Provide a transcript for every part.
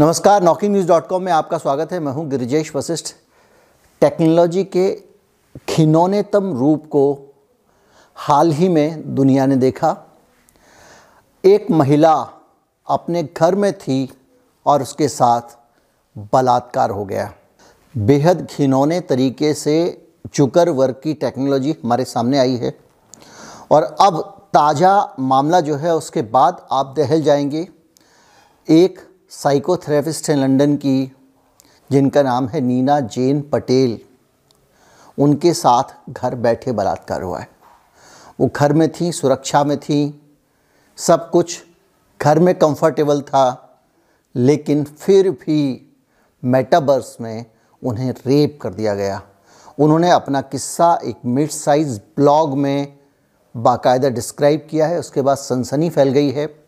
नमस्कार knocking news dot com में आपका स्वागत है। मैं हूँ गिरिजेश वशिष्ठ। टेक्नोलॉजी के खिनौनेतम रूप को हाल ही में दुनिया ने देखा। एक महिला अपने घर में थी और उसके साथ बलात्कार हो गया। बेहद घिनौने तरीके से जुकर वर्ग की टेक्नोलॉजी हमारे सामने आई है और अब ताज़ा मामला जो है, उसके बाद आप दहल जाएँगे। एक साइकोथेरेपिस्ट हैं लंदन की, जिनका नाम है नीना जैन पटेल। उनके साथ घर बैठे बलात्कार हुआ है। वो घर में थी, सुरक्षा में थी, सब कुछ घर में कंफर्टेबल था, लेकिन फिर भी मेटाबर्स में उन्हें रेप कर दिया गया। उन्होंने अपना किस्सा एक मिड साइज़ ब्लॉग में बाकायदा डिस्क्राइब किया है। उसके बाद सनसनी फैल गई है।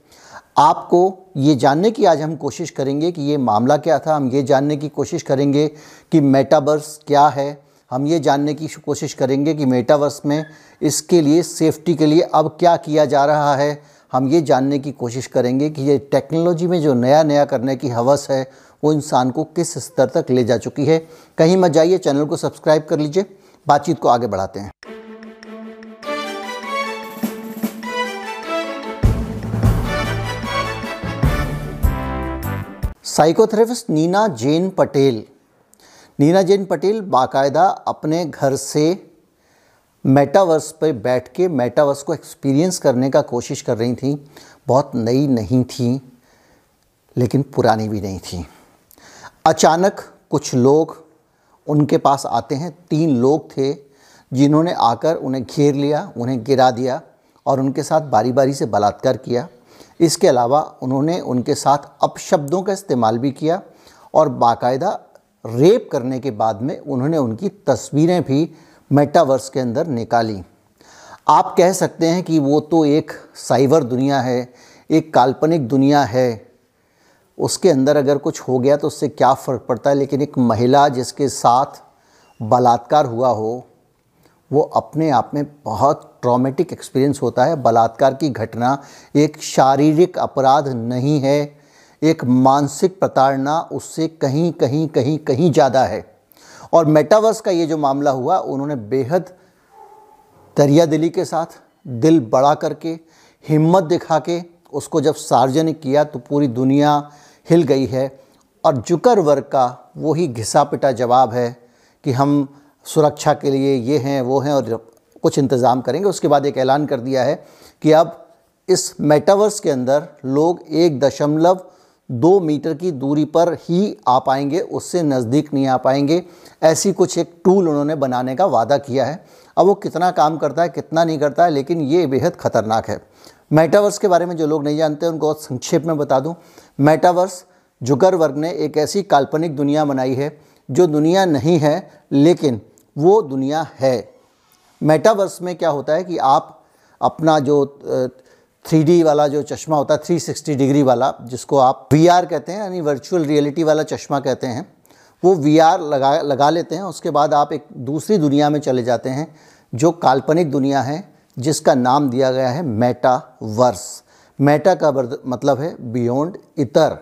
आपको ये जानने की आज हम कोशिश करेंगे कि ये मामला क्या था, हम ये जानने की कोशिश करेंगे कि मेटावर्स क्या है, हम ये जानने की कोशिश करेंगे कि मेटावर्स में इसके लिए सेफ्टी के लिए अब क्या किया जा रहा है। हम ये जानने की कोशिश करेंगे कि ये टेक्नोलॉजी में जो नया नया करने की हवस है, वो इंसान को किस स्तर तक ले जा चुकी है। कहीं मत जाइए, चैनल को सब्सक्राइब कर लीजिए, बातचीत को आगे बढ़ाते हैं। साइकोथेरेपिस्ट नीना जैन पटेल नीना जैन पटेल बाकायदा अपने घर से मेटावर्स पर बैठ के मेटावर्स को एक्सपीरियंस करने का कोशिश कर रही थी। बहुत नई नहीं थी, लेकिन पुरानी भी नहीं थी। अचानक कुछ लोग उनके पास आते हैं। तीन लोग थे जिन्होंने आकर उन्हें घेर लिया, उन्हें गिरा दिया और उनके साथ बारी बारी से बलात्कार किया। इसके अलावा उन्होंने उनके साथ अपशब्दों का इस्तेमाल भी किया और बाकायदा रेप करने के बाद में उन्होंने उनकी तस्वीरें भी मेटावर्स के अंदर निकाली। आप कह सकते हैं कि वो तो एक साइबर दुनिया है, एक काल्पनिक दुनिया है। उसके अंदर अगर कुछ हो गया तो उससे क्या फ़र्क पड़ता है? लेकिन एक महिला जिसके साथ बलात्कार हुआ हो वो अपने आप में बहुत ट्रॉमेटिक एक्सपीरियंस होता है। बलात्कार की घटना एक शारीरिक अपराध नहीं है, एक मानसिक प्रताड़ना उससे कहीं कहीं कहीं कहीं ज़्यादा है। और मेटावर्स का ये जो मामला हुआ, उन्होंने बेहद दरिया दिली के साथ, दिल बड़ा करके, हिम्मत दिखा के उसको जब सार्वजनिक किया तो पूरी दुनिया हिल गई है। और जुकर वर्ग का वही घिसा पिटा जवाब है कि हम सुरक्षा के लिए ये हैं, वो हैं और कुछ इंतज़ाम करेंगे। उसके बाद एक ऐलान कर दिया है कि अब इस मेटावर्स के अंदर लोग एक दशमलव दो मीटर की दूरी पर ही आ पाएँगे, उससे नज़दीक नहीं आ पाएँगे। ऐसी कुछ एक टूल उन्होंने बनाने का वादा किया है। अब वो कितना काम करता है, कितना नहीं करता है, लेकिन ये बेहद ख़तरनाक है। मेटावर्स के बारे में जो लोग नहीं जानते, उनको संक्षेप में बता दूँ। मेटावर्स जुगर वर्ग ने एक ऐसी काल्पनिक दुनिया बनाई है, जो दुनिया नहीं है, लेकिन वो दुनिया है। मेटावर्स में क्या होता है कि आप अपना जो थ्री वाला जो चश्मा होता है 360 डिग्री वाला, जिसको आप वीआर कहते हैं, यानी वर्चुअल रियलिटी वाला चश्मा कहते हैं, वो वीआर लगा लगा लेते हैं, उसके बाद आप एक दूसरी दुनिया में चले जाते हैं, जो काल्पनिक दुनिया है, जिसका नाम दिया गया है मेटावर्स मेटा का मतलब है बियॉन्ड इतर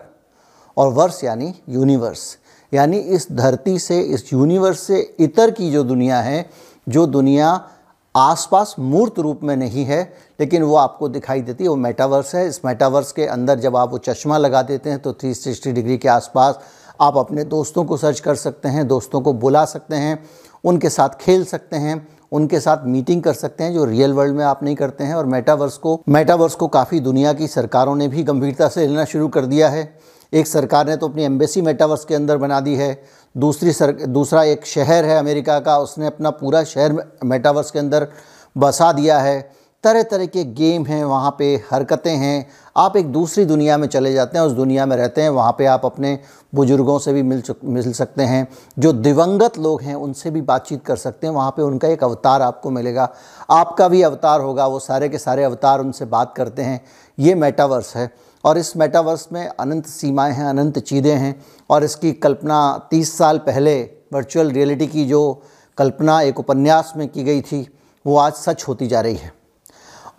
और वर्स यानी यूनिवर्स यानी इस धरती से, इस यूनिवर्स से इतर की जो दुनिया है, जो दुनिया आसपास मूर्त रूप में नहीं है, लेकिन वो आपको दिखाई देती है, वो मेटावर्स है। इस मेटावर्स के अंदर जब आप वो चश्मा लगा देते हैं तो 360 डिग्री के आसपास आप अपने दोस्तों को सर्च कर सकते हैं, दोस्तों को बुला सकते हैं, उनके साथ खेल सकते हैं, उनके साथ मीटिंग कर सकते हैं, जो रियल वर्ल्ड में आप नहीं करते हैं। और मेटावर्स को मेटावर्स को काफ़ी दुनिया की सरकारों ने भी गंभीरता से लेना शुरू कर दिया है। एक सरकार ने तो अपनी एम्बेसी मेटावर्स के अंदर बना दी है। दूसरी सर, दूसरा एक शहर है अमेरिका का, उसने अपना पूरा शहर मेटावर्स के अंदर बसा दिया है। तरह तरह के गेम हैं, वहाँ पे हरकतें हैं। आप एक दूसरी दुनिया में चले जाते हैं, उस दुनिया में रहते हैं, वहाँ पे आप अपने बुज़ुर्गों से भी मिल चुक, मिल सकते हैं। जो दिवंगत लोग हैं, उनसे भी बातचीत कर सकते हैं, वहाँ पे उनका एक अवतार आपको मिलेगा। आपका भी अवतार होगा, वो सारे के सारे अवतार उनसे बात करते हैं। ये मेटावर्स है। और इस मेटावर्स में अनंत सीमाएँ हैं, अनंत चीज़ें हैं और इसकी कल्पना 30 साल पहले वर्चुअल रियलिटी की जो कल्पना एक उपन्यास में की गई थी, वो आज सच होती जा रही है।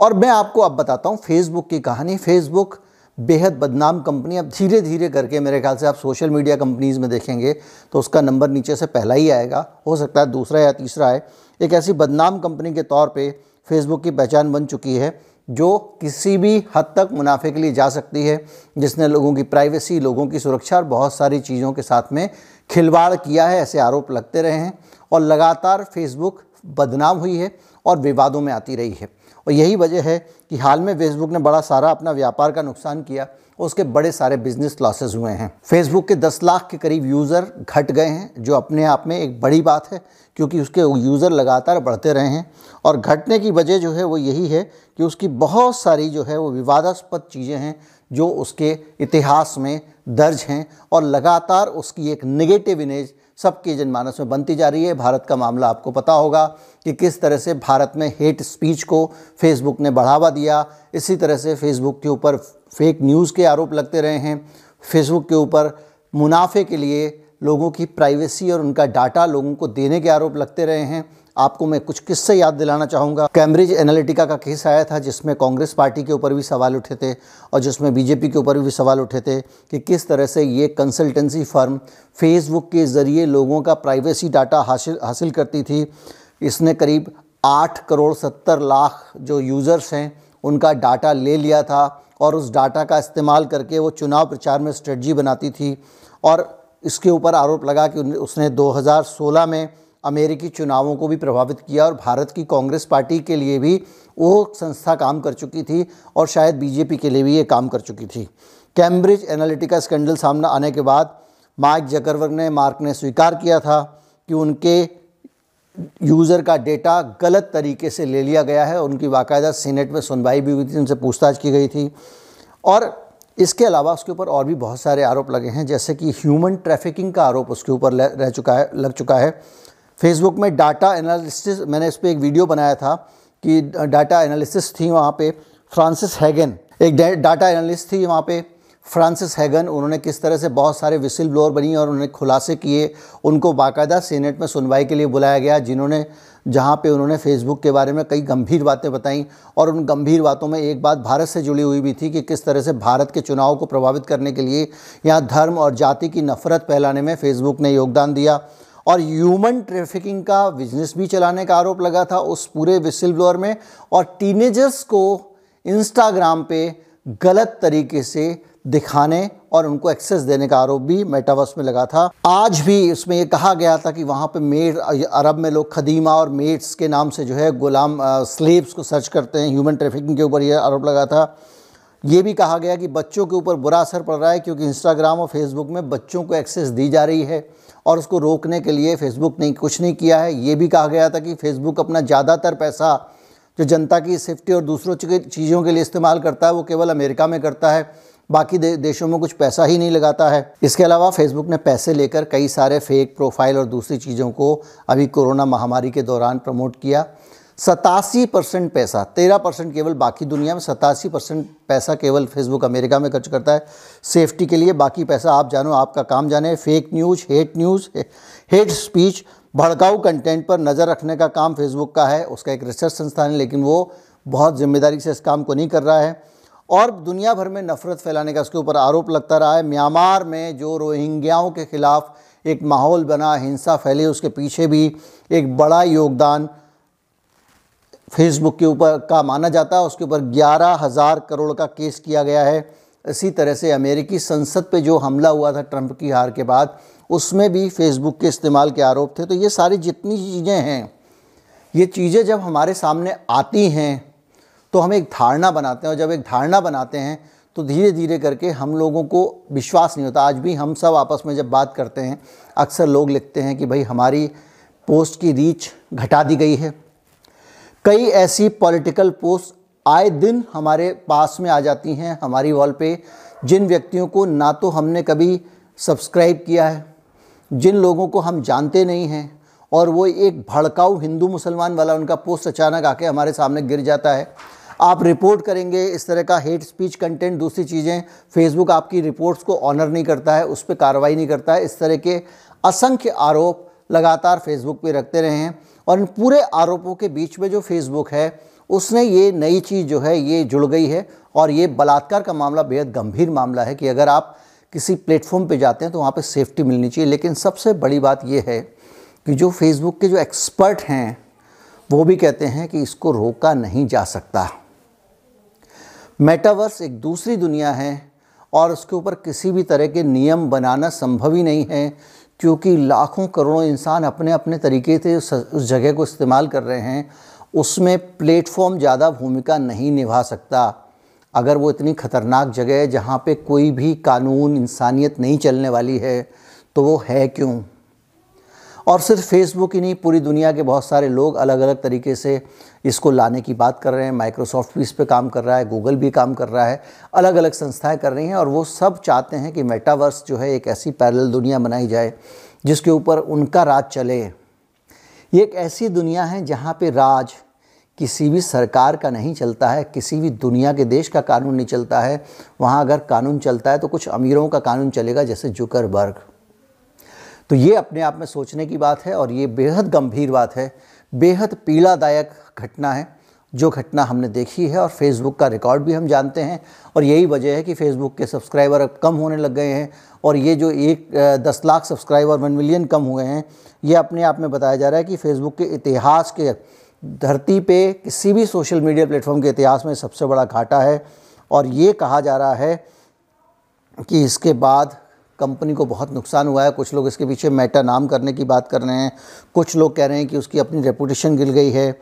और मैं आपको अब बताता हूँ फेसबुक की कहानी। फेसबुक बेहद बदनाम कंपनी अब धीरे धीरे करके मेरे ख्याल से आप सोशल मीडिया कंपनीज़ में देखेंगे तो उसका नंबर नीचे से पहला ही आएगा। हो सकता है दूसरा या तीसरा है एक ऐसी बदनाम कंपनी के तौर पे फेसबुक की पहचान बन चुकी है। जो किसी भी हद तक मुनाफे के लिए जा सकती है, जिसने लोगों की प्राइवेसी लोगों की सुरक्षा और बहुत सारी चीज़ों के साथ में खिलवाड़ किया है, ऐसे आरोप लगते रहे हैं। और लगातार फेसबुक बदनाम हुई है और विवादों में आती रही है। और यही वजह है कि हाल में फेसबुक ने बड़ा सारा अपना व्यापार का नुकसान किया। उसके बड़े सारे बिज़नेस लॉसेज हुए हैं। फेसबुक के 10 लाख के करीब यूज़र घट गए हैं, जो अपने आप में एक बड़ी बात है, क्योंकि उसके यूज़र लगातार बढ़ते रहे हैं। और घटने की वजह जो है वो यही है कि उसकी बहुत सारी जो है वो विवादास्पद चीज़ें हैं, जो उसके इतिहास में दर्ज हैं और लगातार उसकी एक नेगेटिव इमेज सबके जनमानस में बनती जा रही है, भारत का मामला आपको पता होगा कि किस तरह से भारत में हेट स्पीच को फेसबुक ने बढ़ावा दिया। इसी तरह से फेसबुक के ऊपर फेक न्यूज़ के आरोप लगते रहे हैं। फेसबुक के ऊपर मुनाफे के लिए लोगों की प्राइवेसी और उनका डाटा लोगों को देने के आरोप लगते रहे हैं। आपको मैं कुछ किस्से याद दिलाना चाहूँगा। कैम्ब्रिज एनालिटिका का केस आया था, जिसमें कांग्रेस पार्टी के ऊपर भी सवाल उठे थे और जिसमें बीजेपी के ऊपर भी सवाल उठे थे कि किस तरह से ये कंसल्टेंसी फर्म फेसबुक के ज़रिए लोगों का प्राइवेसी डाटा हासिल हासिल करती थी। इसने करीब आठ करोड़ सत्तर लाख जो यूज़र्स हैं, उनका डाटा ले लिया था और उस डाटा का इस्तेमाल करके वो चुनाव प्रचार में स्ट्रेटजी बनाती थी। और इसके ऊपर आरोप लगा कि उसने 2016 में अमेरिकी चुनावों को भी प्रभावित किया और भारत की कांग्रेस पार्टी के लिए भी वो संस्था काम कर चुकी थी और शायद बीजेपी के लिए भी ये काम कर चुकी थी। कैम्ब्रिज एनालिटिका स्कैंडल सामने आने के बाद मार्क जकरवर्ग ने, मार्क ने स्वीकार किया था कि उनके यूज़र का डेटा गलत तरीके से ले लिया गया है उनकी बाकायदा सीनेट में सुनवाई भी हुई थी, उनसे पूछताछ की गई थी। और इसके अलावा उसके ऊपर और भी बहुत सारे आरोप लगे हैं, जैसे कि ह्यूमन ट्रैफिकिंग का आरोप उसके ऊपर रह चुका है, लग चुका है। फेसबुक में डाटा एनालिसिस मैंने इस पर एक वीडियो बनाया था कि डाटा एनालिसिस थी वहाँ पे फ्रांसिस हैगन एक डाटा एनालिस्ट थी वहाँ पे फ्रांसिस हैगन उन्होंने किस तरह से बहुत सारे विसिल ब्लोअर बनी और उन्होंने खुलासे किए, उनको बाकायदा सीनेट में सुनवाई के लिए बुलाया गया, जिन्होंने, जहाँ पे उन्होंने फेसबुक के बारे में कई गंभीर बातें बताई और उन गंभीर बातों में एक बात भारत से जुड़ी हुई भी थी कि किस तरह से भारत के चुनाव को प्रभावित करने के लिए यहाँ धर्म और जाति की नफरत फैलाने में फेसबुक ने योगदान दिया। और ह्यूमन ट्रैफिकिंग का बिज़नेस भी चलाने का आरोप लगा था उस पूरे विसिल ब्लोअर में और टीनेजर्स को इंस्टाग्राम पे गलत तरीके से दिखाने और उनको एक्सेस देने का आरोप भी मेटावर्स में लगा था। आज भी इसमें ये कहा गया था कि वहाँ पे मेड, अरब में लोग खदीमा और मेड्स के नाम से जो है गुलाम स्लेब्स को सर्च करते हैं। ह्यूमन ट्रैफिकिंग के ऊपर यह आरोप लगा था। ये भी कहा गया कि बच्चों के ऊपर बुरा असर पड़ रहा है क्योंकि इंस्टाग्राम और फेसबुक में बच्चों को एक्सेस दी जा रही है और उसको रोकने के लिए फेसबुक ने कुछ नहीं किया है। ये भी कहा गया था कि फेसबुक अपना ज़्यादातर पैसा जो जनता की सेफ्टी और दूसरों चीज़ों के लिए इस्तेमाल करता है वो केवल अमेरिका में करता है। बाकी दे, देशों में कुछ पैसा ही नहीं लगाता है। इसके अलावा फेसबुक ने पैसे लेकर कई सारे फेक प्रोफ़ाइल और दूसरी चीज़ों को अभी कोरोना महामारी के दौरान प्रमोट किया। सतासी परसेंट पैसा, तेरह परसेंट केवल बाकी दुनिया में, सतासी परसेंट पैसा केवल फेसबुक अमेरिका में खर्च करता है। सेफ्टी के लिए बाकी पैसा आप जानो, आपका काम जाने। Fake news hate news hate speech भड़काऊ कंटेंट पर नज़र रखने का काम फेसबुक का है। उसका एक रिसर्च संस्थान है, लेकिन वो बहुत ज़िम्मेदारी से इस काम को नहीं कर रहा है। और दुनिया भर में नफ़रत फैलाने का उसके ऊपर आरोप लगता रहा है। म्यांमार में जो रोहिंग्याओं के ख़िलाफ़ एक माहौल बना, हिंसा फैली, उसके पीछे भी एक बड़ा योगदान फेसबुक के ऊपर का माना जाता है, उसके ऊपर ग्यारह हज़ार करोड़ का केस किया गया है। इसी तरह से अमेरिकी संसद पे जो हमला हुआ था ट्रंप की हार के बाद, उसमें भी फेसबुक के इस्तेमाल के आरोप थे। तो ये सारी जितनी चीज़ें हैं, ये चीज़ें जब हमारे सामने आती हैं तो हम एक धारणा बनाते हैं। और जब एक धारणा बनाते हैं तो धीरे धीरे करके हम लोगों को विश्वास नहीं होता। आज भी हम सब आपस में जब बात करते हैं, अक्सर लोग लिखते हैं कि भाई हमारी पोस्ट की रीच घटा दी गई है। कई ऐसी पॉलिटिकल पोस्ट आए दिन हमारे पास में आ जाती हैं हमारी वॉल पे, जिन व्यक्तियों को ना तो हमने कभी सब्सक्राइब किया है, जिन लोगों को हम जानते नहीं हैं, और वो एक भड़काऊ हिंदू मुसलमान वाला उनका पोस्ट अचानक आके हमारे सामने गिर जाता है। आप रिपोर्ट करेंगे, इस तरह का हेट स्पीच कंटेंट दूसरी चीज़ें फेसबुक आपकी रिपोर्ट्स को ऑनर नहीं करता है, उस पर कार्रवाई नहीं करता है, इस तरह के असंख्य आरोप लगातार फेसबुक पे रखते रहे हैं। और इन पूरे आरोपों के बीच में जो फेसबुक है, उसने ये नई चीज़ जो है, ये जुड़ गई है और ये बलात्कार का मामला बेहद गंभीर मामला है कि अगर आप किसी प्लेटफॉर्म पे जाते हैं तो वहाँ पे सेफ्टी मिलनी चाहिए। लेकिन सबसे बड़ी बात ये है कि जो फेसबुक के जो एक्सपर्ट हैं, वो भी कहते हैं कि इसको रोका नहीं जा सकता। मेटावर्स एक दूसरी दुनिया है और उसके ऊपर किसी भी तरह के नियम बनाना संभव ही नहीं है। क्योंकि लाखों करोड़ों इंसान अपने अपने तरीके से उस जगह को इस्तेमाल कर रहे हैं, उसमें प्लेटफॉर्म ज़्यादा भूमिका नहीं निभा सकता। अगर वो इतनी ख़तरनाक जगह है जहाँ पे कोई भी कानून, इंसानियत नहीं चलने वाली है तो वो है क्यों? और सिर्फ़ फेसबुक ही नहीं, पूरी दुनिया के बहुत सारे लोग अलग अलग तरीके से इसको लाने की बात कर रहे हैं। माइक्रोसॉफ्ट भी इस पर काम कर रहा है गूगल भी काम कर रहा है अलग अलग संस्थाएँ कर रही हैं और वो सब चाहते हैं कि मेटावर्स जो है एक ऐसी पैरल दुनिया बनाई जाए जिसके ऊपर उनका राज चले। ये एक ऐसी दुनिया है जहाँ पे राज किसी भी सरकार का नहीं चलता है, किसी भी दुनिया के देश का कानून नहीं चलता है। वहाँ अगर कानून चलता है तो कुछ अमीरों का कानून चलेगा, जैसे जुकरबर्ग। तो ये अपने आप में सोचने की बात है और ये बेहद गंभीर बात है। बेहद पीड़ादायक घटना है, जो घटना हमने देखी है और फेसबुक का रिकॉर्ड भी हम जानते हैं और यही वजह है कि फेसबुक के सब्सक्राइबर अब कम होने लग गए हैं और ये जो एक दस लाख सब्सक्राइबर, वन मिलियन कम हुए हैं, ये अपने आप में बताया जा रहा है कि फेसबुक के इतिहास के धरती पे किसी भी सोशल मीडिया प्लेटफॉर्म के इतिहास में सबसे बड़ा घाटा है। और ये कहा जा रहा है कि इसके बाद कंपनी को बहुत नुकसान हुआ है। कुछ लोग इसके पीछे मेटा नाम करने की बात कर रहे हैं। कुछ लोग कह रहे हैं कि उसकी अपनी रेपुटेशन गिर गई है।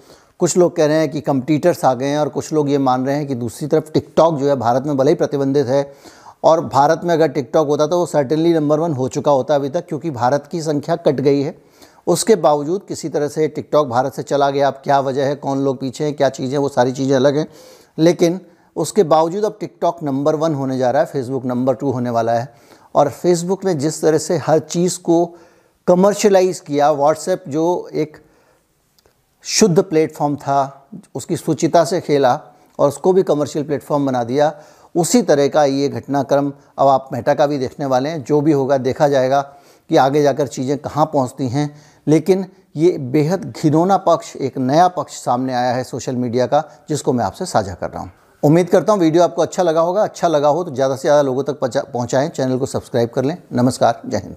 कुछ लोग कह रहे हैं कि कंपटीटर्स आ गए हैं और कुछ लोग ये मान रहे हैं कि दूसरी तरफ़ टिकटॉक जो है भारत में भले ही प्रतिबंधित है और भारत में अगर टिकटॉक होता तो वो सर्टेनली नंबर वन हो चुका होता अभी तक क्योंकि भारत की संख्या कट गई है। उसके बावजूद किसी तरह से टिकटॉक भारत से चला गया। अब क्या वजह है? कौन लोग पीछे हैं? क्या चीज़ें वो सारी चीज़ें अलग हैं। लेकिन उसके बावजूद अब टिकटॉक नंबर वन होने जा रहा है। फेसबुक नंबर टू होने वाला है। और फेसबुक ने जिस तरह से हर चीज़ को कमर्शलाइज किया व्हाट्सएप जो एक शुद्ध प्लेटफॉर्म था, उसकी सुचिता से खेला और उसको भी कमर्शियल प्लेटफॉर्म बना दिया, उसी तरह का ये घटनाक्रम अब आप मेटा का भी देखने वाले हैं, जो भी होगा देखा जाएगा कि आगे जाकर चीज़ें कहाँ पहुँचती हैं। लेकिन ये बेहद घिनौना पक्ष, एक नया पक्ष सामने आया है सोशल मीडिया का, जिसको मैं आपसे साझा कर रहा हूँ। उम्मीद करता हूँ वीडियो आपको अच्छा लगा होगा। अच्छा लगा हो तो ज़्यादा से ज़्यादा लोगों तक पहुँचाएँ। चैनल को सब्सक्राइब कर लें। नमस्कार। जय हिंद।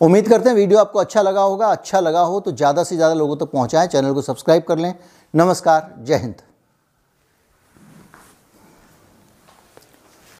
उम्मीद करते हैं वीडियो आपको अच्छा लगा होगा। अच्छा लगा हो तो ज़्यादा से ज़्यादा लोगों तक पहुँचाएँ। चैनल को सब्सक्राइब कर लें। नमस्कार। जय हिंद।